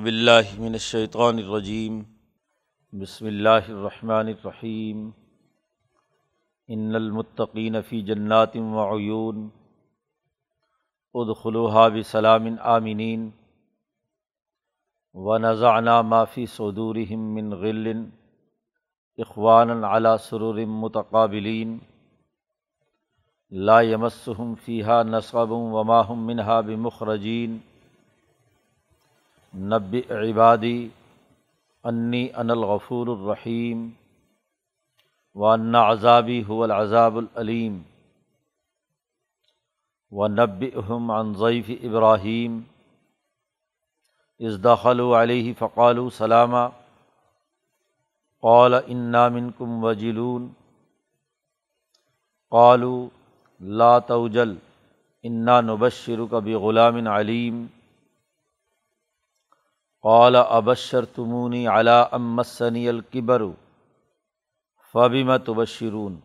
باللہ من الشیطان الرجیم۔ بسم اللہ الرحمن الرحیم۔ ان المطقین فی جنات وعیون ادخلوها بسلام آمنین۔ ونزعنا ما فی صدورهم من غل اخوانا على سرور متقابلین۔ لا يمسهم فيها نصب وما هم منها بمخرجین۔ نب عبادی انی ان الغفور الرحیم و عذابی هو العذاب العلیم و نب اہم ضعیف ابراہیم ازداخل علیہ فقال سلامہ قال انا منکم وجلون قالوا لا توجل انا نبشرک بغلام علیم قال ابشر تمونی علا امسنی القبر فبیم تبشرون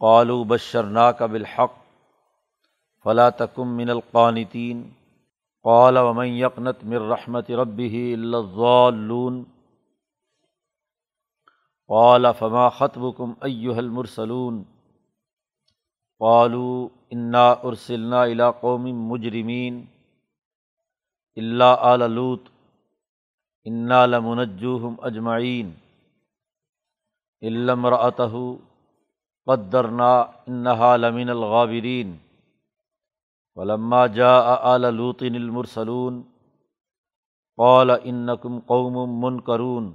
قالو بشرنا کا بالحق فلا تکم من القانتین قال ومن یقنت من رحمت ربه الا الضالون قال فما خطبكم ایها المرسلون قالوا انا ارسلنا الى قوم مجرمین اللہ علوت انا لمنجوہم اجمعین علم رعتہ قدرنا انہا لمن الغابرین ولما جا آلوط المرسلون قال انکم قوم منکرون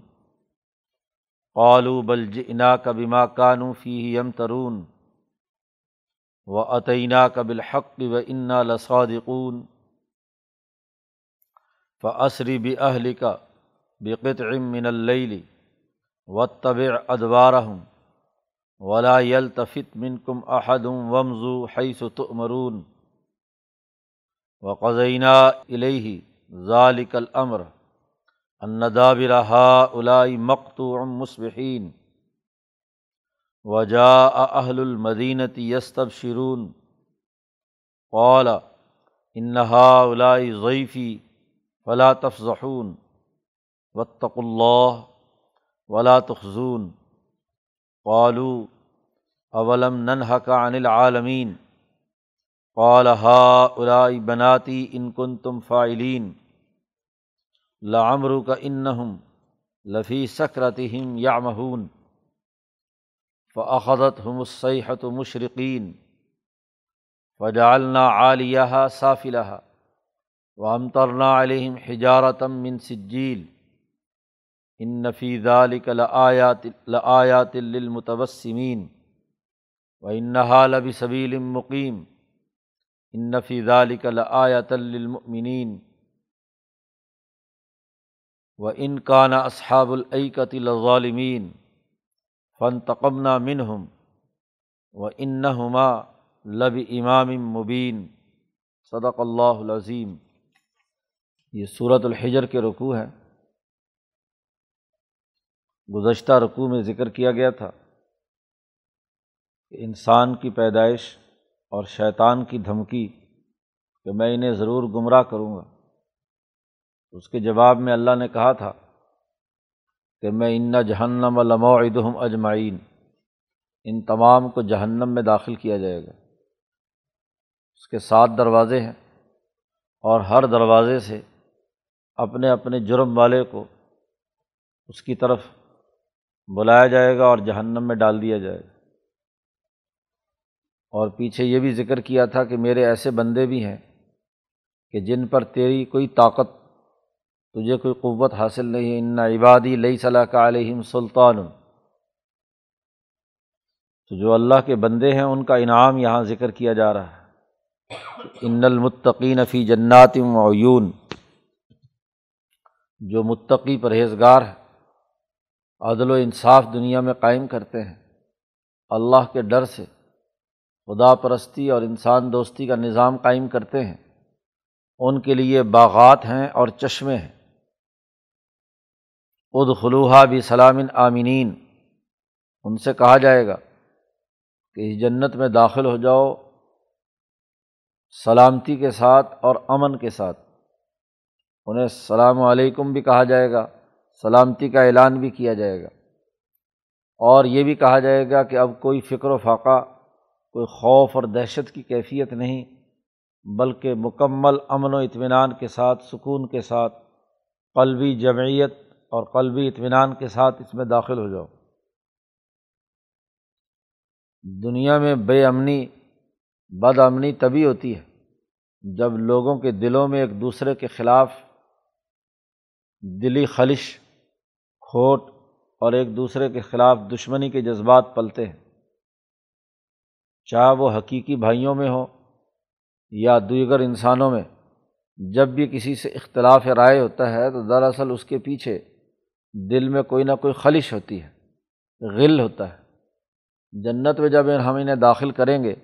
قالوا بل جئناک بما كانوا فيه يمترون وأتيناك بالحق وإنا لصادقون فعصری بھی اہل کا بقت من اللیلی و طب ادوارہم ولا یلتفت من کم احدم ومزو حیث تمرون و قزینہ علیہ ذالک الامر الندابر ہا الائی مقتوع مصبحین وجا اہل المدینت یستب شرون قال انہا الائی ضعیفی ولا تفظحون وطق اللہ ولا تخزون۔ قالو اولم ننحق عن العالمین؟ قال ہا الائی بناتی ان کن تم فائلین لعمر کا انہم وام ترنا علیہم حجارتم من سجیل. ان نفیز لآیات لآیات للمتوسمین. و انہا لب صبیل مقیم. ان نفیز لآیات للمؤمنین. و ان کان اصحاب العقت الظالمین فن تقمنا منہم و انہما لب امام مبین صدق اللہ العظیم یہ صورت الحجر کے رقوع ہے گزشتہ رقوع میں ذکر کیا گیا تھا کہ انسان کی پیدائش اور شیطان کی دھمکی کہ میں انہیں ضرور گمراہ کروں گا۔ اس کے جواب میں اللہ نے کہا تھا کہ میں ان جہنم علمعدم اجمعین، ان تمام کو جہنم میں داخل کیا جائے گا۔ اس کے سات دروازے ہیں اور ہر دروازے سے اپنے اپنے جرم والے کو اس کی طرف بلایا جائے گا اور جہنم میں ڈال دیا جائے گا۔ اور پیچھے یہ بھی ذکر کیا تھا کہ میرے ایسے بندے بھی ہیں کہ جن پر تیری کوئی طاقت، تجھے کوئی قوت حاصل نہیں ہے۔ ان عبادی لئی صلاح کا علیہم سلطان۔ تو جو اللہ کے بندے ہیں، ان کا انعام یہاں ذکر کیا جا رہا ہے۔ ان المطقین فی جنات معیون جو متقی پرہیزگار ہے عدل و انصاف دنیا میں قائم کرتے ہیں۔ اللہ کے ڈر سے خدا پرستی اور انسان دوستی کا نظام قائم کرتے ہیں۔ ان کے لیے باغات ہیں اور چشمے ہیں۔ اد خلوحہ بھی سلامن آمینین ان سے کہا جائے گا کہ اس جنت میں داخل ہو جاؤ، سلامتی کے ساتھ اور امن کے ساتھ۔ انہیں السلام علیکم بھی کہا جائے گا، سلامتی کا اعلان بھی کیا جائے گا۔ اور یہ بھی کہا جائے گا کہ اب کوئی فکر و فاقہ، کوئی خوف اور دہشت کی کیفیت نہیں، بلکہ مکمل امن و اطمینان کے ساتھ، سکون کے ساتھ، قلبی جمعیت اور قلبی اطمینان کے ساتھ اس میں داخل ہو جاؤ۔ دنیا میں بے امنی، بد امنی تبھی ہوتی ہے جب لوگوں کے دلوں میں ایک دوسرے کے خلاف دلی خلش، کھوٹ اور ایک دوسرے کے خلاف دشمنی کے جذبات پلتے ہیں۔ چاہے وہ حقیقی بھائیوں میں ہوں یا دیگر انسانوں میں، جب بھی کسی سے اختلاف رائے ہوتا ہے تو دراصل اس کے پیچھے دل میں کوئی نہ کوئی خلش ہوتی ہے، غل ہوتا ہے۔ جنت میں جب ہم انہیں داخل کریں گے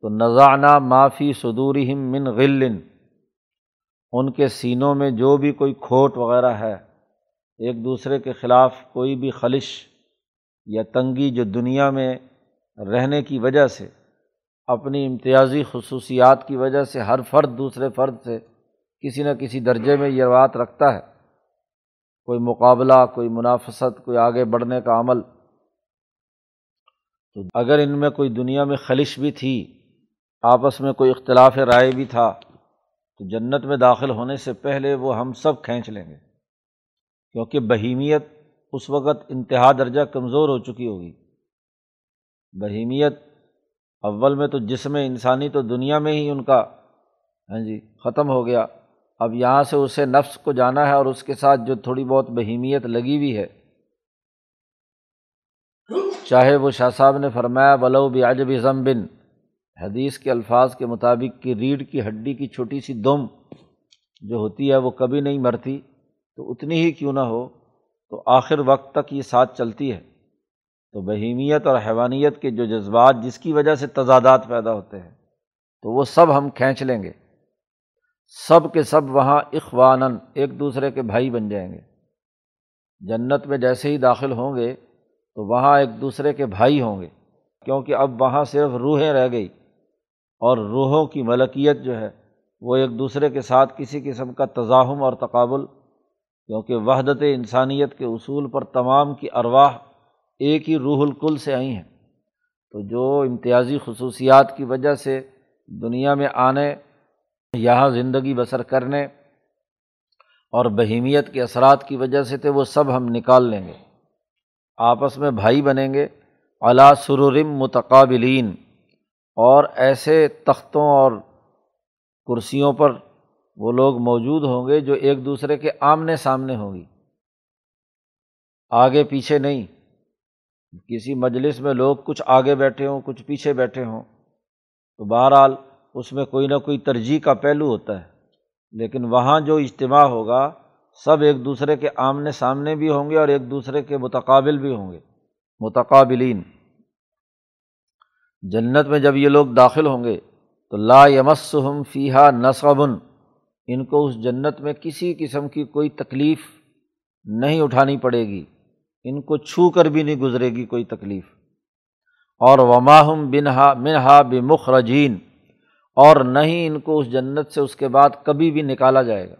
تو نذانہ معافی صدورہم من غل۔ ان کے سینوں میں جو بھی کوئی کھوٹ وغیرہ ہے، ایک دوسرے کے خلاف کوئی بھی خلش یا تنگی جو دنیا میں رہنے کی وجہ سے، اپنی امتیازی خصوصیات کی وجہ سے، ہر فرد دوسرے فرد سے کسی نہ کسی درجے میں یہ بات رکھتا ہے۔ کوئی مقابلہ، کوئی منافست، کوئی آگے بڑھنے کا عمل۔ تو اگر ان میں کوئی دنیا میں خلش بھی تھی، آپس میں کوئی اختلاف رائے بھی تھا تو جنت میں داخل ہونے سے پہلے وہ ہم سب کھینچ لیں گے۔ کیونکہ بہیمیت اس وقت انتہا درجہ کمزور ہو چکی ہوگی۔ بہیمیت اول میں تو جسم انسانی تو دنیا میں ہی ان کا ہاں جی ختم ہو گیا۔ اب یہاں سے اسے نفس کو جانا ہے اور اس کے ساتھ جو تھوڑی بہت بہیمیت لگی ہوئی ہے۔ چاہے وہ شاہ صاحب نے فرمایا بلو بھی عجب ضمبن حدیث کے الفاظ کے مطابق کہ ریڑھ کی ہڈی کی چھوٹی سی دم جو ہوتی ہے وہ کبھی نہیں مرتی، تو اتنی ہی کیوں نہ ہو، تو آخر وقت تک یہ ساتھ چلتی ہے۔ تو بہیمیت اور حیوانیت کے جو جذبات جس کی وجہ سے تضادات پیدا ہوتے ہیں، تو وہ سب ہم کھینچ لیں گے۔ سب کے سب وہاں اخوان ایک دوسرے کے بھائی بن جائیں گے۔ جنت میں جیسے ہی داخل ہوں گے، تو وہاں ایک دوسرے کے بھائی ہوں گے۔ کیونکہ اب وہاں صرف روحیں رہ گئی۔ اور روحوں کی ملکیت جو ہے وہ ایک دوسرے کے ساتھ کسی قسم کا تزاہم اور تقابل، کیونکہ وحدت انسانیت کے اصول پر تمام کی ارواح ایک ہی روح الکل سے آئی ہیں۔ تو جو امتیازی خصوصیات کی وجہ سے دنیا میں آنے، یہاں زندگی بسر کرنے اور بہیمیت کے اثرات کی وجہ سے تھے، وہ سب ہم نکال لیں گے۔ آپس میں بھائی بنیں گے۔ علا سرورم متقابلین۔ اور ایسے تختوں اور کرسیوں پر وہ لوگ موجود ہوں گے جو ایک دوسرے کے آمنے سامنے ہوں گی۔ آگے پیچھے نہیں۔ کسی مجلس میں لوگ کچھ آگے بیٹھے ہوں، کچھ پیچھے بیٹھے ہوں۔ تو بہرحال اس میں کوئی نہ کوئی ترجیح کا پہلو ہوتا ہے۔ لیکن وہاں جو اجتماع ہوگا، سب ایک دوسرے کے آمنے سامنے بھی ہوں گے اور ایک دوسرے کے متقابل بھی ہوں گے۔ متقابلین۔ جنت میں جب یہ لوگ داخل ہوں گے تو لا یمسم فیحہ نصبن ان کو اس جنت میں کسی قسم کی کوئی تکلیف نہیں اٹھانی پڑے گی، ان کو چھو کر بھی نہیں گزرے گی کوئی تکلیف۔ اور وماہم بنہا، منہا بمخرجین، اور نہ ہی ان کو اس جنت سے اس کے بعد کبھی بھی نکالا جائے گا۔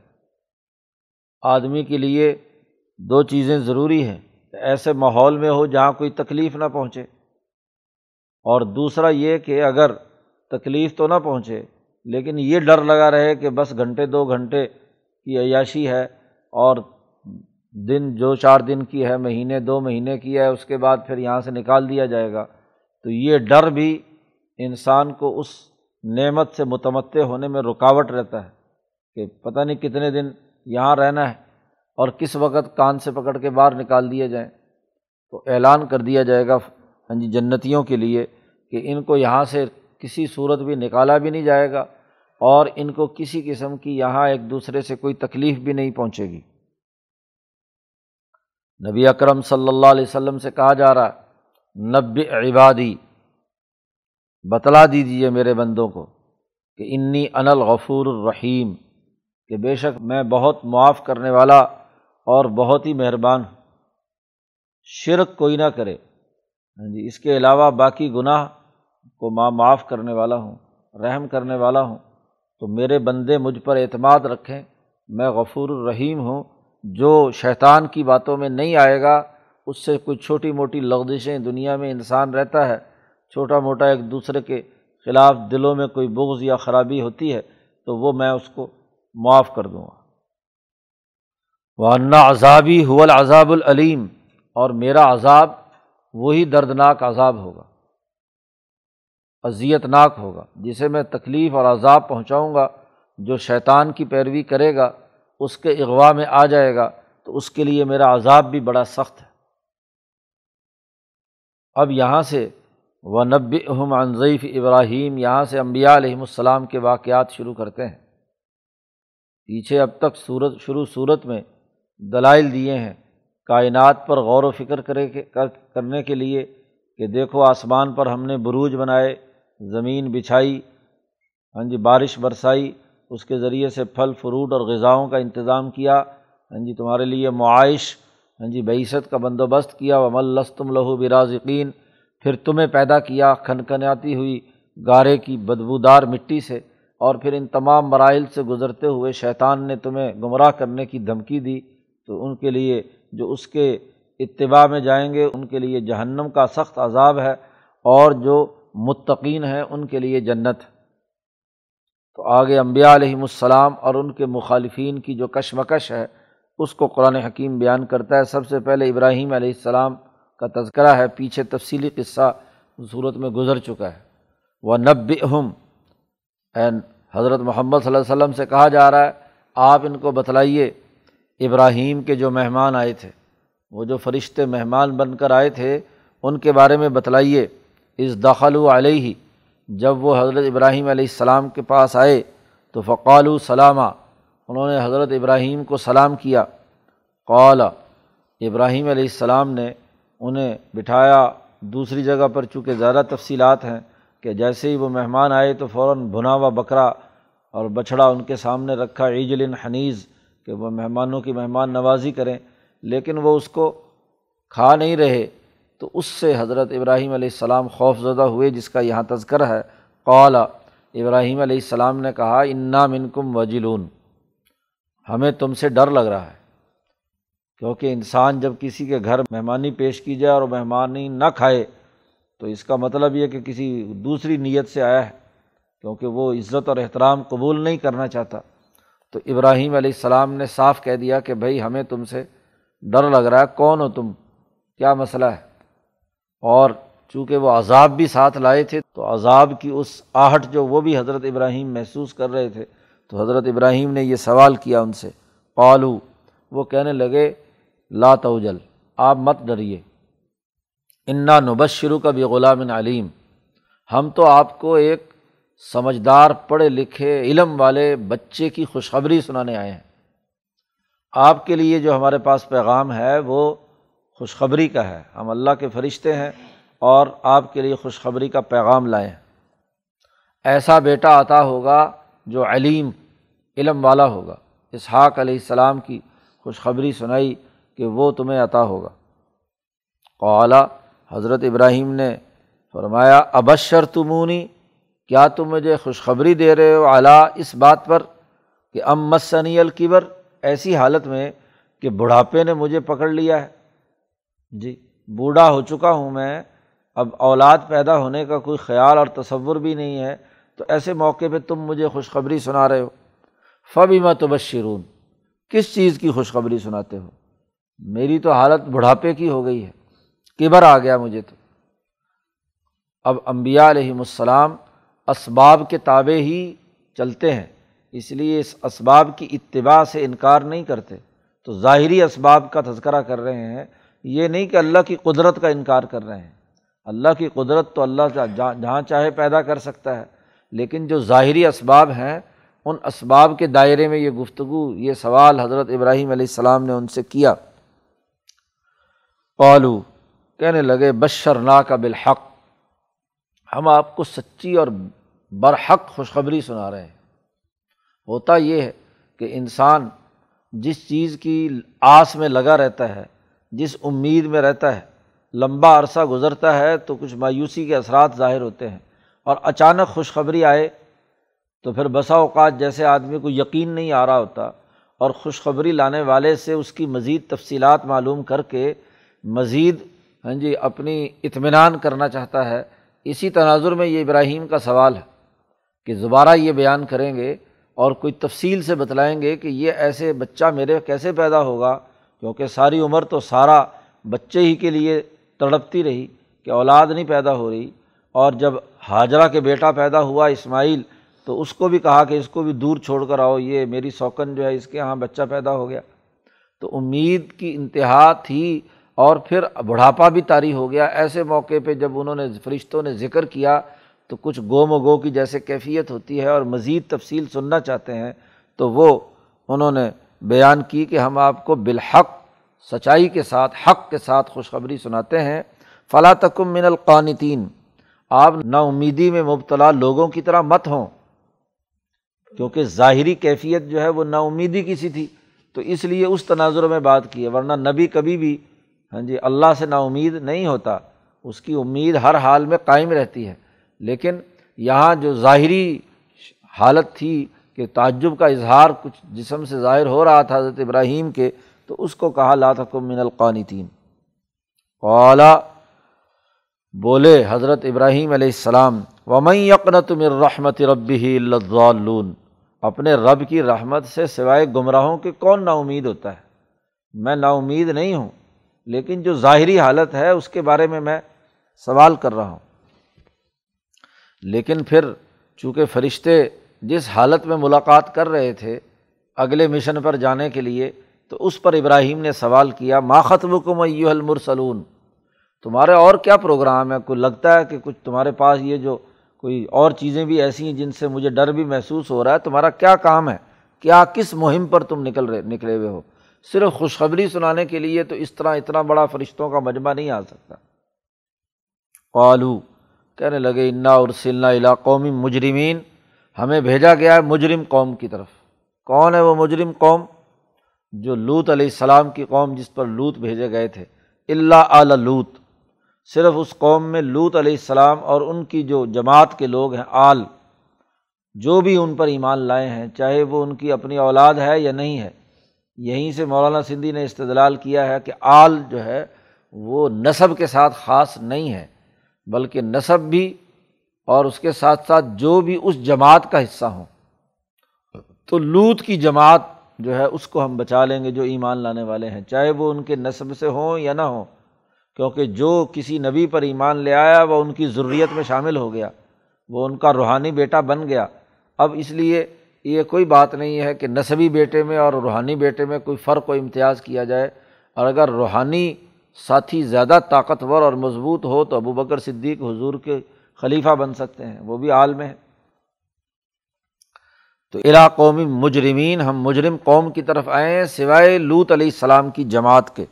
آدمی کے لیے دو چیزیں ضروری ہیں ایسے ماحول میں ہو جہاں کوئی تکلیف نہ پہنچے۔ اور دوسرا یہ کہ اگر تکلیف تو نہ پہنچے، لیکن یہ ڈر لگا رہے کہ بس گھنٹے دو گھنٹے کی عیاشی ہے اور دن جو چار دن کی ہے، مہینے دو مہینے کی ہے، اس کے بعد پھر یہاں سے نکال دیا جائے گا۔ تو یہ ڈر بھی انسان کو اس نعمت سے متمدع ہونے میں رکاوٹ رہتا ہے کہ پتہ نہیں کتنے دن یہاں رہنا ہے اور کس وقت کان سے پکڑ کے باہر نکال دیے جائیں۔ تو اعلان کر دیا جائے گا ہاں جی جنتیوں کے لیے کہ ان کو یہاں سے کسی صورت بھی نکالا بھی نہیں جائے گا اور ان کو کسی قسم کی یہاں ایک دوسرے سے کوئی تکلیف بھی نہیں پہنچے گی۔ نبی اکرم صلی اللہ علیہ وسلم سے کہا جا رہا، نب عبادی، بتلا دیجیے میرے بندوں کو کہ انی ان الغفور الرحیم، کہ بے شک میں بہت معاف کرنے والا اور بہت ہی مہربان ہوں۔ شرک کوئی نہ کرے۔ ہاں جی اس کے علاوہ باقی گناہ کو ماں معاف کرنے والا ہوں، رحم کرنے والا ہوں، تو میرے بندے مجھ پر اعتماد رکھیں، میں غفور الرحیم ہوں، جو شیطان کی باتوں میں نہیں آئے گا، اس سے کوئی چھوٹی موٹی لغزشیں دنیا میں انسان رہتا ہے، چھوٹا موٹا ایک دوسرے کے خلاف دلوں میں کوئی بغض یا خرابی ہوتی ہے، تو وہ میں اس کو معاف کر دوں گا۔ ورنہ عذابی حول عذاب العلیم اور میرا عذاب وہی دردناک عذاب ہوگا اذیت ناک ہوگا، جسے میں تکلیف اور عذاب پہنچاؤں گا، جو شیطان کی پیروی کرے گا، اس کے اغوا میں آ جائے گا، تو اس کے لیے میرا عذاب بھی بڑا سخت ہے۔ اب یہاں سے و نب احم انضیف ابراہیم یہاں سے امبیا علیہم السلام کے واقعات شروع کرتے ہیں۔ پیچھے اب تک صورت شروع صورت میں دلائل دیے ہیں۔ کائنات پر غور و فکر کرے کرنے کے لیے کہ دیکھو آسمان پر ہم نے بروج بنائے، زمین بچھائی ہاں جی بارش برسائی، اس کے ذریعے سے پھل، فروٹ اور غذاؤں کا انتظام کیا ہاں جی تمہارے لیے معائش ہاں جی بعیست کا بندوبست کیا و ملستم لہو برازقین پھر تمہیں پیدا کیا کھنکھناتی ہوئی گارے کی بدبودار مٹی سے، اور پھر ان تمام مراحل سے گزرتے ہوئے شیطان نے تمہیں گمراہ کرنے کی دھمکی دی، تو ان کے لیے جو اس کے اتباع میں جائیں گے، ان کے لیے جہنم کا سخت عذاب ہے اور جو متقین ہیں، ان کے لیے جنت۔ تو آگے امبیا علیہم السلام اور ان کے مخالفین کی جو کشمکش ہے، اس کو قرآن حکیم بیان کرتا ہے۔ سب سے پہلے ابراہیم علیہ السلام کا تذکرہ ہے، پیچھے تفصیلی قصہ صورت میں گزر چکا ہے۔ وہ نب اہم حضرت محمد صلی اللہ علیہ وسلم سے کہا جا رہا ہے، آپ ان کو بتلائیے ابراہیم کے جو مہمان آئے تھے، وہ جو فرشتے مہمان بن کر آئے تھے، ان کے بارے میں بتلائیے۔ اس دخل علیہ ہی جب وہ حضرت ابراہیم علیہ السلام کے پاس آئے، تو فقال سلامہ انہوں نے حضرت ابراہیم کو سلام کیا۔ قال، ابراہیم علیہ السلام نے انہیں بٹھایا۔ دوسری جگہ پر چونکہ زیادہ تفصیلات ہیں کہ جیسے ہی وہ مہمان آئے تو فوراً بھنا ہوا بکرا اور بچھڑا ان کے سامنے رکھا۔ عیجل حنیز کہ وہ مہمانوں کی مہمان نوازی کریں، لیکن وہ اس کو کھا نہیں رہے۔ تو اس سے حضرت ابراہیم علیہ السلام خوف زدہ ہوئے، جس کا یہاں تذکر ہے۔ قولا ابراہیم علیہ السلام نے کہا، انا منکم وجلون۔ ہمیں تم سے ڈر لگ رہا ہے، کیونکہ انسان جب کسی کے گھر مہمانی پیش کی جائے اور مہمانی نہ کھائے، تو اس کا مطلب یہ کہ کسی دوسری نیت سے آیا ہے، کیونکہ وہ عزت اور احترام قبول نہیں کرنا چاہتا۔ تو ابراہیم علیہ السلام نے صاف کہہ دیا کہ بھائی ہمیں تم سے ڈر لگ رہا ہے، کون ہو تم؟ کیا مسئلہ ہے؟ اور چونکہ وہ عذاب بھی ساتھ لائے تھے، تو عذاب کی اس آہٹ جو وہ بھی حضرت ابراہیم محسوس کر رہے تھے، تو حضرت ابراہیم نے یہ سوال کیا ان سے۔ پالو وہ کہنے لگے، لا توجل، آپ مت ڈریے۔ انا نبشرو کا بھی غلام علیم، ہم تو آپ کو ایک سمجھدار، پڑھے لکھے، علم والے بچے کی خوشخبری سنانے آئے ہیں۔ آپ کے لیے جو ہمارے پاس پیغام ہے، وہ خوشخبری کا ہے۔ ہم اللہ کے فرشتے ہیں اور آپ کے لیے خوشخبری کا پیغام لائیں ایسا بیٹا عطا ہوگا جو علیم، علم والا ہوگا۔ اسحاق علیہ السلام کی خوشخبری سنائی کہ وہ تمہیں عطا ہوگا۔ قعلیٰ حضرت ابراہیم نے فرمایا ابشر تمونی کیا تم مجھے خوشخبری دے رہے ہو اعلیٰ اس بات پر کہ ام مسنی القبر ایسی حالت میں کہ بڑھاپے نے مجھے پکڑ لیا ہے۔ جی بوڑھا ہو چکا ہوں میں۔ اب اولاد پیدا ہونے کا کوئی خیال اور تصور بھی نہیں ہے۔ تو ایسے موقع پہ تم مجھے خوشخبری سنا رہے ہو۔ فبی میں کس چیز کی خوشخبری سناتے ہو؟ میری تو حالت بڑھاپے کی ہو گئی ہے۔ کبر آ گیا مجھے تو۔ اب امبیا علیہم السلام اسباب کے تابع ہی چلتے ہیں۔ اس لیے اس اسباب کی اتباع سے انکار نہیں کرتے۔ تو ظاہری اسباب کا تذکرہ کر رہے ہیں۔ یہ نہیں کہ اللہ کی قدرت کا انکار کر رہے ہیں۔ اللہ کی قدرت تو اللہ جہاں چاہے پیدا کر سکتا ہے۔ لیکن جو ظاہری اسباب ہیں، ان اسباب کے دائرے میں یہ گفتگو، یہ سوال حضرت ابراہیم علیہ السلام نے ان سے کیا۔ پالو کہنے لگے بشر نا کا بالحق۔ ہم آپ کو سچی اور برحق خوشخبری سنا رہے ہیں۔ ہوتا یہ ہے کہ انسان جس چیز کی آس میں لگا رہتا ہے، جس امید میں رہتا ہے، لمبا عرصہ گزرتا ہے تو کچھ مایوسی کے اثرات ظاہر ہوتے ہیں۔ اور اچانک خوشخبری آئے تو پھر بسا اوقات جیسے آدمی کو یقین نہیں آ رہا ہوتا اور خوشخبری لانے والے سے اس کی مزید تفصیلات معلوم کر کے مزید ہاں جی اپنی اطمینان کرنا چاہتا ہے۔ اسی تناظر میں یہ ابراہیم کا سوال ہے۔ کہ دوبارہ یہ بیان کریں گے اور کوئی تفصیل سے بتلائیں گے کہ یہ ایسے بچہ میرے کیسے پیدا ہوگا، کیونکہ ساری عمر تو سارا بچے ہی کے لیے تڑپتی رہی کہ اولاد نہیں پیدا ہو رہی۔ اور جب حاجرہ کے بیٹا پیدا ہوا اسماعیل، تو اس کو بھی کہا کہ اس کو بھی دور چھوڑ کر آؤ، یہ میری سوکن جو ہے اس کے یہاں بچہ پیدا ہو گیا۔ تو امید کی انتہا تھی اور پھر بڑھاپا بھی طاری ہو گیا۔ ایسے موقع پہ جب انہوں نے فرشتوں نے ذکر کیا تو کچھ گو و گو کی جیسے کیفیت ہوتی ہے اور مزید تفصیل سننا چاہتے ہیں، تو وہ انہوں نے بیان کی کہ ہم آپ کو بالحق، سچائی کے ساتھ، حق کے ساتھ خوشخبری سناتے ہیں۔ فلاں تکم من القانتین، آپ نا امیدی میں مبتلا لوگوں کی طرح مت ہوں۔ کیونکہ ظاہری کیفیت جو ہے وہ نا امیدی کی سی تھی۔ تو اس لیے اس تناظر میں بات کی ہے، ورنہ نبی کبھی بھی ہاں جی اللہ سے نا امید نہیں ہوتا۔ اس کی امید ہر حال میں قائم رہتی ہے۔ لیکن یہاں جو ظاہری حالت تھی کہ تعجب کا اظہار کچھ جسم سے ظاہر ہو رہا تھا حضرت ابراہیم کے، تو اس کو کہا، لا تکم من القانتین۔ اولا بولے حضرت ابراہیم علیہ السلام، ومن یقنت من رحمت ربی الضالون۔ اپنے رب کی رحمت سے سوائے گمراہوں کے کون نا امید ہوتا ہے؟ میں نا امید نہیں ہوں، لیکن جو ظاہری حالت ہے، اس کے بارے میں میں سوال کر رہا ہوں۔ لیکن پھر چونکہ فرشتے جس حالت میں ملاقات کر رہے تھے اگلے مشن پر جانے کے لیے، تو اس پر ابراہیم نے سوال کیا ماخت وکم ایو المرسلون؟ تمہارے اور کیا پروگرام ہے؟ کوئی لگتا ہے کہ کچھ تمہارے پاس یہ جو کوئی اور چیزیں بھی ایسی ہیں جن سے مجھے ڈر بھی محسوس ہو رہا ہے، تمہارا کیا کام ہے؟ کیا کس مہم پر تم نکل رہے، نکلے ہوئے ہو؟ صرف خوشخبری سنانے کے لیے تو اس طرح اتنا بڑا فرشتوں کا مجمع نہیں آ سکتا۔ قالو کہنے لگے، انا ارسلنا الا قومی مجرمین ہمیں بھیجا گیا ہے مجرم قوم کی طرف۔ کون ہے وہ مجرم قوم؟ جو لوت علیہ السلام کی قوم جس پر لوت بھیجے گئے تھے۔ اللہ اعلی لوت۔ صرف اس قوم میں لوت علیہ السلام اور ان کی جو جماعت کے لوگ ہیں، آل۔ جو بھی ان پر ایمان لائے ہیں، چاہے وہ ان کی اپنی اولاد ہے یا نہیں ہے۔ یہیں سے مولانا سندھی نے استدلال کیا ہے کہ آل جو ہے، وہ نصب کے ساتھ خاص نہیں ہے۔ بلکہ نصب بھی اور اس کے ساتھ ساتھ جو بھی اس جماعت کا حصہ ہوں۔ تو لوت کی جماعت جو ہے اس کو ہم بچا لیں گے جو ایمان لانے والے ہیں، چاہے وہ ان کے نصب سے ہوں یا نہ ہوں۔ کیونکہ جو کسی نبی پر ایمان لے آیا، وہ ان کی ضروریت میں شامل ہو گیا، وہ ان کا روحانی بیٹا بن گیا۔ اب اس لیے یہ کوئی بات نہیں ہے کہ نصبی بیٹے میں اور روحانی بیٹے میں کوئی فرق و امتیاز کیا جائے۔ اور اگر روحانی ساتھی زیادہ طاقتور اور مضبوط ہو تو ابو بکر صدیق حضور کے خلیفہ بن سکتے ہیں، وہ بھی عالم ہے تو الا قومی مجرمین، ہم مجرم قوم کی طرف آئے ہیں، سوائے لوت علیہ السلام کی جماعت کے۔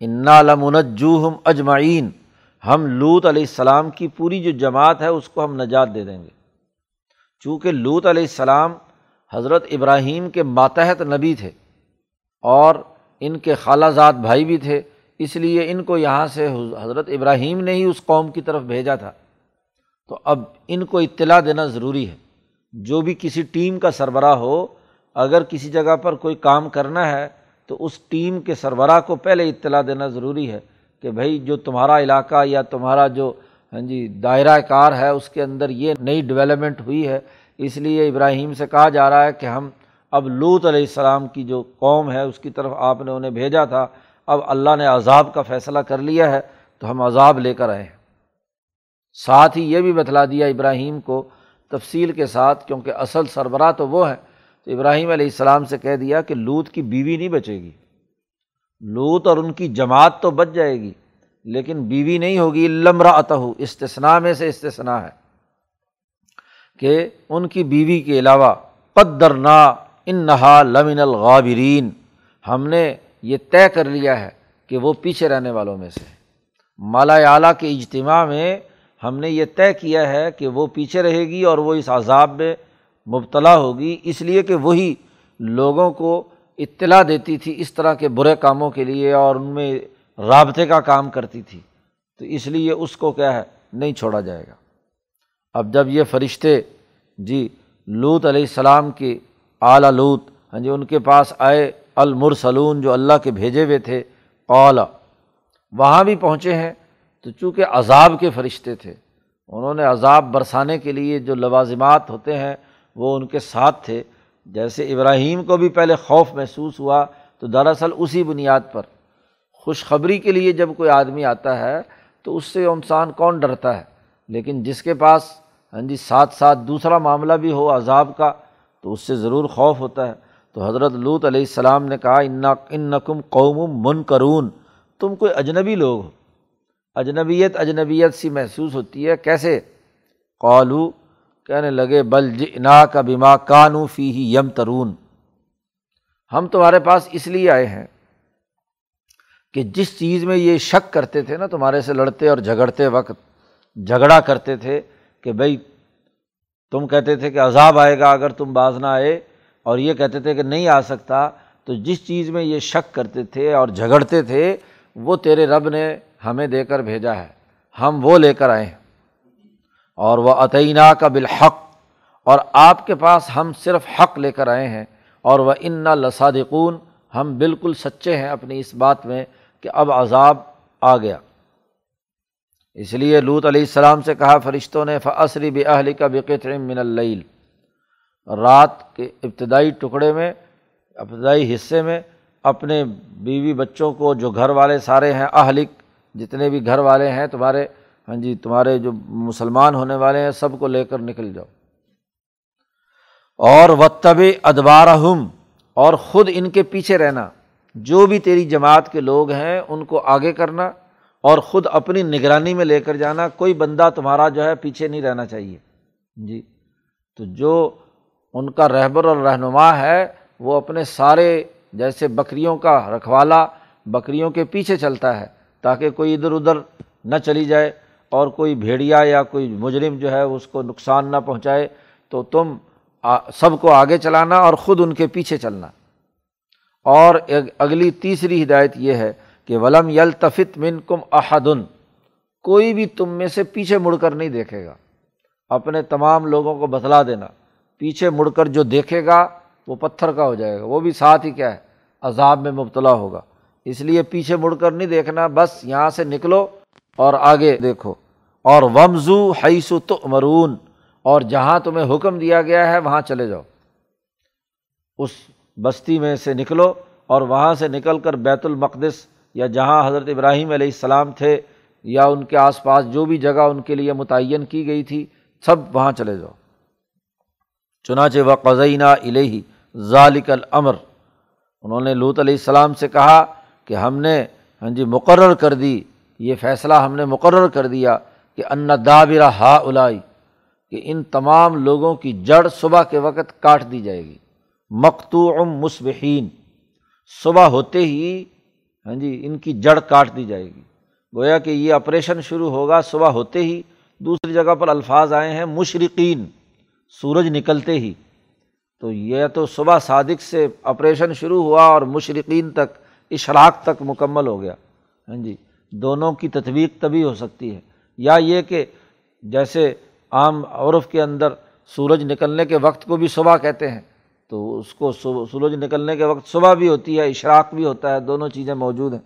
انا لمنجوہم اجمعین، ہم لوت علیہ السلام کی پوری جو جماعت ہے، اس کو ہم نجات دے دیں گے۔ چونکہ لوت علیہ السلام حضرت ابراہیم کے ماتحت نبی تھے اور ان کے خالہ زاد بھائی بھی تھے اس لیے ان کو یہاں سے حضرت ابراہیم نے ہی اس قوم کی طرف بھیجا تھا۔ تو اب ان کو اطلاع دینا ضروری ہے۔ جو بھی کسی ٹیم کا سربراہ ہو، اگر کسی جگہ پر کوئی کام کرنا ہے، تو اس ٹیم کے سربراہ کو پہلے اطلاع دینا ضروری ہے کہ بھائی، جو تمہارا علاقہ یا تمہارا جو ہاں جی دائرۂ کار ہے، اس کے اندر یہ نئی ڈیولپمنٹ ہوئی ہے۔ اس لیے ابراہیم سے کہا جا رہا ہے کہ ہم اب لوت علیہ السلام کی جو قوم ہے، اس کی طرف آپ نے انہیں بھیجا تھا۔ اب اللہ نے عذاب کا فیصلہ کر لیا ہے تو ہم عذاب لے کر آئے ہیں۔ ساتھ ہی یہ بھی بتلا دیا ابراہیم کو تفصیل کے ساتھ، کیونکہ اصل سربراہ تو وہ ہے۔ تو ابراہیم علیہ السلام سے کہہ دیا کہ لوت کی بیوی نہیں بچے گی۔ لوت اور ان کی جماعت تو بچ جائے گی، لیکن بیوی نہیں ہوگی۔ لمرا اتہ استثنا میں سے استثنا ہے۔ کہ ان کی بیوی کے علاوہ قدر نا لمن الغابرین۔ ہم نے یہ طے کر لیا ہے کہ وہ پیچھے رہنے والوں میں سے مالا اعلیٰ کے اجتماع میں ہم نے یہ طے کیا ہے کہ وہ پیچھے رہے گی اور وہ اس عذاب میں مبتلا ہوگی، اس لیے کہ وہی لوگوں کو اطلاع دیتی تھی اس طرح کے برے کاموں کے لیے اور ان میں رابطے کا کام کرتی تھی۔ تو اس لیے اس کو کیا ہے؟ نہیں چھوڑا جائے گا۔ اب جب یہ فرشتے جی لوت علیہ السلام کی اعلیٰ لوت ہاں جی ان کے پاس آئے المرسلون جو اللہ کے بھیجے ہوئے تھے اولا وہاں بھی پہنچے ہیں۔ تو چونکہ عذاب کے فرشتے تھے، انہوں نے عذاب برسانے کے لیے جو لوازمات ہوتے ہیں، وہ ان کے ساتھ تھے۔ جیسے ابراہیم کو بھی پہلے خوف محسوس ہوا، تو دراصل اسی بنیاد پر۔ خوشخبری کے لیے جب کوئی آدمی آتا ہے، تو اس سے انسان کون ڈرتا ہے؟ لیکن جس کے پاس ہاں جی ساتھ ساتھ دوسرا معاملہ بھی ہو عذاب کا، تو اس سے ضرور خوف ہوتا ہے۔ تو حضرت لوت علیہ السلام نے کہا ان ان نقم قوم من کرون تم کوئی اجنبی لوگ ہو۔ اجنبیت اجنبیت سی محسوس ہوتی ہے۔ کیسے؟ قالو، کہنے لگے، بل جنا کا بیما کانو فی ہی یم ترون ہم تمہارے پاس اس لیے آئے ہیں کہ جس چیز میں یہ شک کرتے تھے نا، تمہارے سے لڑتے اور جھگڑتے وقت، جھگڑا کرتے تھے کہ بھائی تم کہتے تھے کہ عذاب آئے گا اگر تم باز نہ آئے۔ اور یہ کہتے تھے کہ نہیں آ سکتا، تو جس چیز میں یہ شک کرتے تھے اور جھگڑتے تھے، وہ تیرے رب نے ہمیں دے کر بھیجا ہے۔ ہم وہ لے کر آئے ہیں۔ اور وہ عطینہ کا بالحق، اور آپ کے پاس ہم صرف حق لے کر آئے ہیں۔ اور وہ ان لصادقون، ہم بالکل سچے ہیں اپنی اس بات میں کہ اب عذاب آ گیا۔ اس لیے لوت علیہ السلام سے کہا فرشتوں نے فصری اہل کا بقت من العل رات کے ابتدائی ٹکڑے میں، ابتدائی حصے میں اپنے بیوی بچوں کو جو گھر والے سارے ہیں، اہلک جتنے بھی گھر والے ہیں، تمہارے ہاں جی تمہارے جو مسلمان ہونے والے ہیں، سب کو لے کر نکل جاؤ۔ اور و طب ادبار اور خود ان کے پیچھے رہنا۔ جو بھی تیری جماعت کے لوگ ہیں، ان کو آگے کرنا اور خود اپنی نگرانی میں لے کر جانا۔ کوئی بندہ تمہارا جو ہے، پیچھے نہیں رہنا چاہیے۔ جی تو جو ان کا رہبر اور رہنما ہے، وہ اپنے سارے جیسے بکریوں کا رکھوالا بکریوں کے پیچھے چلتا ہے تاکہ کوئی ادھر ادھر نہ چلی جائے اور کوئی بھیڑیا یا کوئی مجرم جو ہے اس کو نقصان نہ پہنچائے، تو تم سب کو آگے چلانا اور خود ان کے پیچھے چلنا۔ اور اگلی تیسری ہدایت یہ ہے کہ ولم یل تفت من کم احدن، کوئی بھی تم میں سے پیچھے مڑ کر نہیں دیکھے گا۔ اپنے تمام لوگوں کو بتلا دینا۔ پیچھے مڑ کر جو دیکھے گا وہ پتھر کا ہو جائے گا، وہ بھی ساتھ ہی کیا ہے، عذاب میں مبتلا ہوگا۔ اس لیے پیچھے مڑ کر نہیں دیکھنا، بس یہاں سے نکلو اور آگے دیکھو۔ اور ومزو حیث تو مرون اور جہاں تمہیں حکم دیا گیا ہے وہاں چلے جاؤ۔ اس بستی میں سے نکلو اور وہاں سے نکل کر بیت المقدس یا جہاں حضرت ابراہیم علیہ السلام تھے یا ان کے آس پاس جو بھی جگہ ان کے لیے متعین کی گئی تھی، سب وہاں چلے جاؤ۔ چنانچہ و قزینہ الہی ذالک العمر انہوں نے لوت علیہ السلام سے کہا کہ ہم نے ہاں جی مقرر کر دی، یہ فیصلہ ہم نے مقرر کر دیا کہ ان دابرہ ہا الائی کہ ان تمام لوگوں کی جڑ صبح کے وقت کاٹ دی جائے گی۔ مقتوع مصبحین، صبح ہوتے ہی ہاں جی ان کی جڑ کاٹ دی جائے گی۔ گویا کہ یہ آپریشن شروع ہوگا صبح ہوتے ہی، دوسری جگہ پر الفاظ آئے ہیں مشرقین۔ سورج نکلتے ہی۔ تو یہ تو صبح صادق سے آپریشن شروع ہوا اور مشرقین تک، اشراق تک مکمل ہو گیا۔ ہاں جی دونوں کی تطویق تبھی ہو سکتی ہے۔ یا یہ کہ جیسے عام عرف کے اندر سورج نکلنے کے وقت کو بھی صبح کہتے ہیں، تو اس کو سورج نکلنے کے وقت صبح بھی ہوتی ہے، اشراق بھی ہوتا ہے، دونوں چیزیں موجود ہیں۔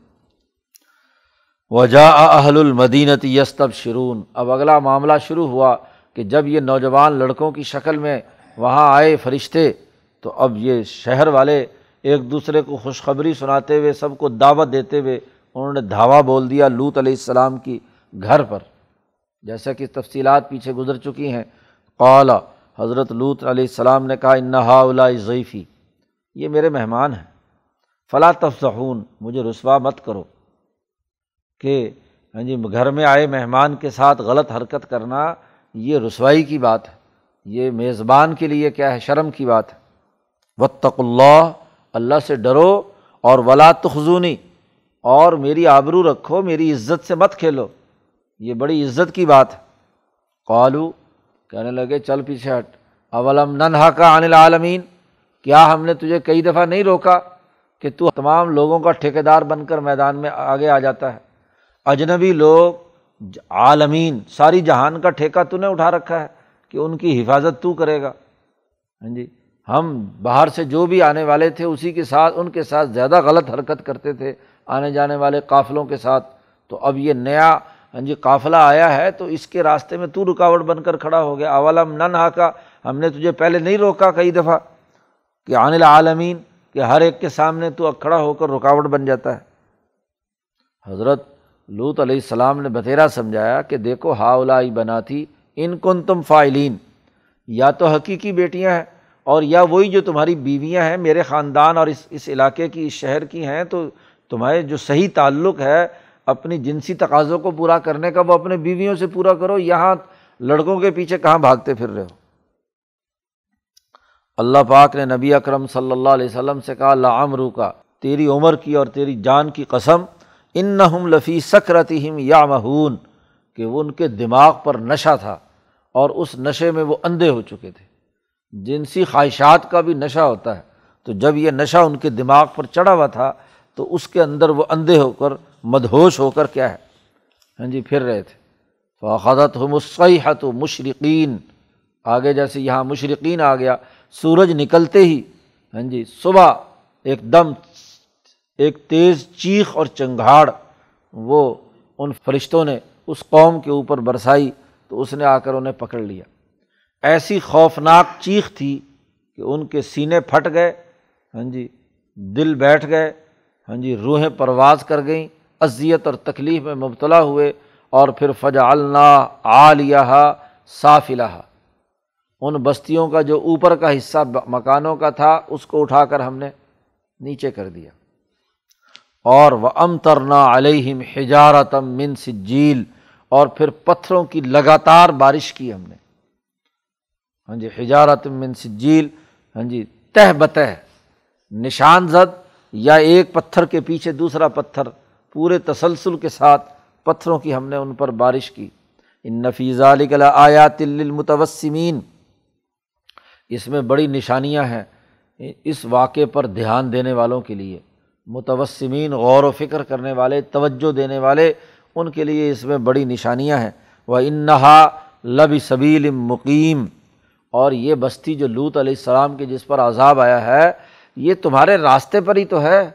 وجا اہل المدینت یستب شرون اب اگلا معاملہ شروع ہوا۔ کہ جب یہ نوجوان لڑکوں کی شکل میں وہاں آئے فرشتے، تو اب یہ شہر والے ایک دوسرے کو خوشخبری سناتے ہوئے، سب کو دعوت دیتے ہوئے انہوں نے دھاوا بول دیا لوت علیہ السلام کی گھر پر۔ جیسا کہ تفصیلات پیچھے گزر چکی ہیں۔ قالا حضرت لوت علیہ السلام نے کہا انہا ضعیفی یہ میرے مہمان ہیں۔ فلاں تفصحون مجھے رسوا مت کرو کہ ہاں جی گھر میں آئے مہمان کے ساتھ غلط حرکت کرنا یہ رسوائی کی بات ہے، یہ میزبان کے لیے کیا ہے، شرم کی بات ہے۔ وطق اللہ اللہ سے ڈرو اور ولا تخزونی اور میری آبرو رکھو، میری عزت سے مت کھیلو۔ یہ بڑی عزت کی بات ہے۔ قالو، کہنے لگے، چل پیچھے ہٹ۔ اولم ننہا کا عن العالمین، کیا ہم نے تجھے کئی دفعہ نہیں روکا کہ تو تمام لوگوں کا ٹھیکیدار بن کر میدان میں آگے آ جاتا ہے؟ اجنبی لوگ عالمین، ساری جہان کا ٹھیکہ تو نے اٹھا رکھا ہے کہ ان کی حفاظت تو کرے گا۔ ہاں جی ہم باہر سے جو بھی آنے والے تھے، اسی کے ساتھ، ان کے ساتھ زیادہ غلط حرکت کرتے تھے آنے جانے والے قافلوں کے ساتھ۔ تو اب یہ نیا ہاں جی قافلہ آیا ہے تو اس کے راستے میں تو رکاوٹ بن کر کھڑا ہو گیا۔ اولم نہ نہا کا ہم نے تجھے پہلے نہیں روکا کئی دفعہ، کہ عن العالمین، کہ ہر ایک کے سامنے تو کھڑا ہو کر رکاوٹ بن جاتا ہے۔ حضرت لوت علیہ السلام نے بتیرا سمجھایا کہ دیکھو ہا اولائی ان کن تم فائلین، یا تو حقیقی بیٹیاں ہیں اور یا وہی جو تمہاری بیویاں ہیں، میرے خاندان اور اس اس علاقے کی، اس شہر کی ہیں، تو تمہارے جو صحیح تعلق ہے، اپنی جنسی تقاضوں کو پورا کرنے کا وہ اپنے بیویوں سے پورا کرو، یہاں لڑکوں کے پیچھے کہاں بھاگتے پھر رہے ہو؟ اللہ پاک نے نبی اکرم صلی اللہ علیہ وسلم سے کہا لامرو کا تیری عمر کی اور تیری جان کی قسم ان نہ ہم لفی سکرتیم یا مہون کہ وہ ان کے دماغ پر نشہ تھا اور اس نشے میں وہ اندھے ہو چکے تھے۔ جنسی خواہشات کا بھی نشہ ہوتا ہے، تو جب یہ نشہ ان کے دماغ پر چڑھا ہوا تھا، تو اس کے اندر وہ اندھے ہو کر، مدہوش ہو کر کیا ہے؟ ہاں جی پھر رہے تھے۔ فاخت ہو مسحت و مشرقین آگے جیسے یہاں مشرقین آ گیا، سورج نکلتے ہی ہاں جی صبح ایک دم ایک تیز چیخ اور چنگھاڑ، وہ ان فرشتوں نے اس قوم کے اوپر برسائی تو اس نے آ کر انہیں پکڑ لیا۔ ایسی خوفناک چیخ تھی کہ ان کے سینے پھٹ گئے ہاں جی دل بیٹھ گئے ہاں جی روحیں پرواز کر گئیں، اذیت اور تکلیف میں مبتلا ہوئے اور پھر فجا اللہ عالیہ صاف ان بستیوں کا جو اوپر کا حصہ، مکانوں کا تھا، اس کو اٹھا کر ہم نے نیچے کر دیا۔ اور وہ ام ترنا علیہم حجارتم من سجیل اور پھر پتھروں کی لگاتار بارش کی ہم نے۔ ہاں جی حجارت من سجیل ہاں جی تہ بتہ، نشان زد یا ایک پتھر کے پیچھے دوسرا پتھر، پورے تسلسل کے ساتھ پتھروں کی ہم نے ان پر بارش کی۔ ان نفیز علی آیات المتوسمین اس میں بڑی نشانیاں ہیں اس واقعے پر دھیان دینے والوں کے لیے۔ متوسمین غور و فکر کرنے والے، توجہ دینے والے، ان کے لیے اس میں بڑی نشانیاں ہیں۔ وہ انہا لب صبیل مقیم اور یہ بستی جو لوت علیہ السلام کے جس پر عذاب آیا ہے، یہ تمہارے راستے پر ہی تو ہے۔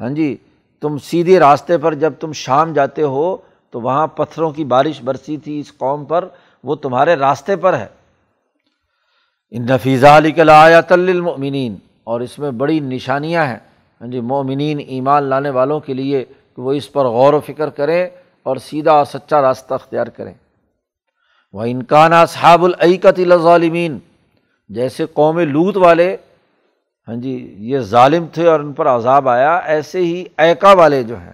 ہاں جی تم سیدھے راستے پر جب تم شام جاتے ہو، تو وہاں پتھروں کی بارش برسی تھی اس قوم پر، وہ تمہارے راستے پر ہے۔ ان نفیزہ علی کلا تلمنین اور اس میں بڑی نشانیاں ہیں۔ ہاں جی مومنین ایمان لانے والوں کے لیے کہ وہ اس پر غور و فکر کریں اور سیدھا اور سچا راستہ اختیار کریں۔ وہ انکانہ صحاب العقت ظالمین جیسے قوم لوت والے ہاں جی یہ ظالم تھے اور ان پر عذاب آیا، ایسے ہی ایکا والے جو ہیں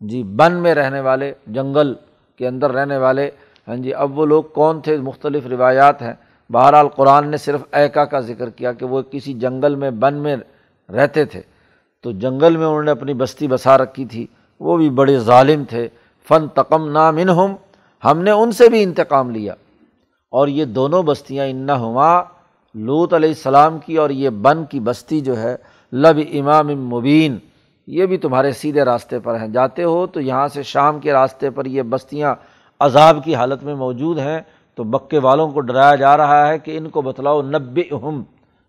جی بن میں رہنے والے، جنگل کے اندر رہنے والے ہاں جی اب وہ لوگ کون تھے؟ مختلف روایات ہیں۔ بہرحال قرآن نے صرف ایکا کا ذکر کیا کہ وہ کسی جنگل میں، بن میں رہتے تھے۔ تو جنگل میں انہوں نے اپنی بستی بسا رکھی تھی۔ وہ بھی بڑے ظالم تھے۔ فن تقم نام ان ہم نے ان سے بھی انتقام لیا۔ اور یہ دونوں بستیاں انا ہما لوت علیہ السلام کی اور یہ بن کی بستی جو ہے لب امام مبین۔ یہ بھی تمہارے سیدھے راستے پر ہیں۔ جاتے ہو تو یہاں سے شام کے راستے پر یہ بستیاں عذاب کی حالت میں موجود ہیں۔ تو مکے والوں کو ڈرایا جا رہا ہے کہ ان کو بتلاؤ نب اہم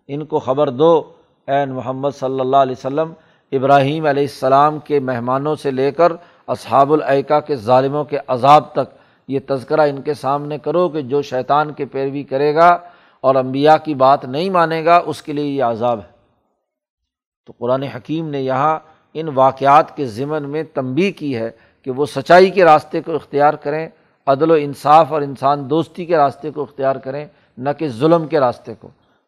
ان کو خبر دو۔ عین محمد صلی اللہ علیہ وسلم ابراہیم علیہ السلام کے مہمانوں سے لے کر اصحاب العقا کے ظالموں کے عذاب تک یہ تذکرہ ان کے سامنے کرو کہ جو شیطان کے پیروی کرے گا اور امبیا کی بات نہیں مانے گا، اس کے لیے یہ عذاب ہے۔ تو قرآن حکیم نے یہاں ان واقعات کے ضمن میں تنبی کی ہے کہ وہ سچائی کے راستے کو اختیار کریں، عدل و انصاف اور انسان دوستی کے راستے کو اختیار کریں، نہ کہ ظلم کے راستے کو۔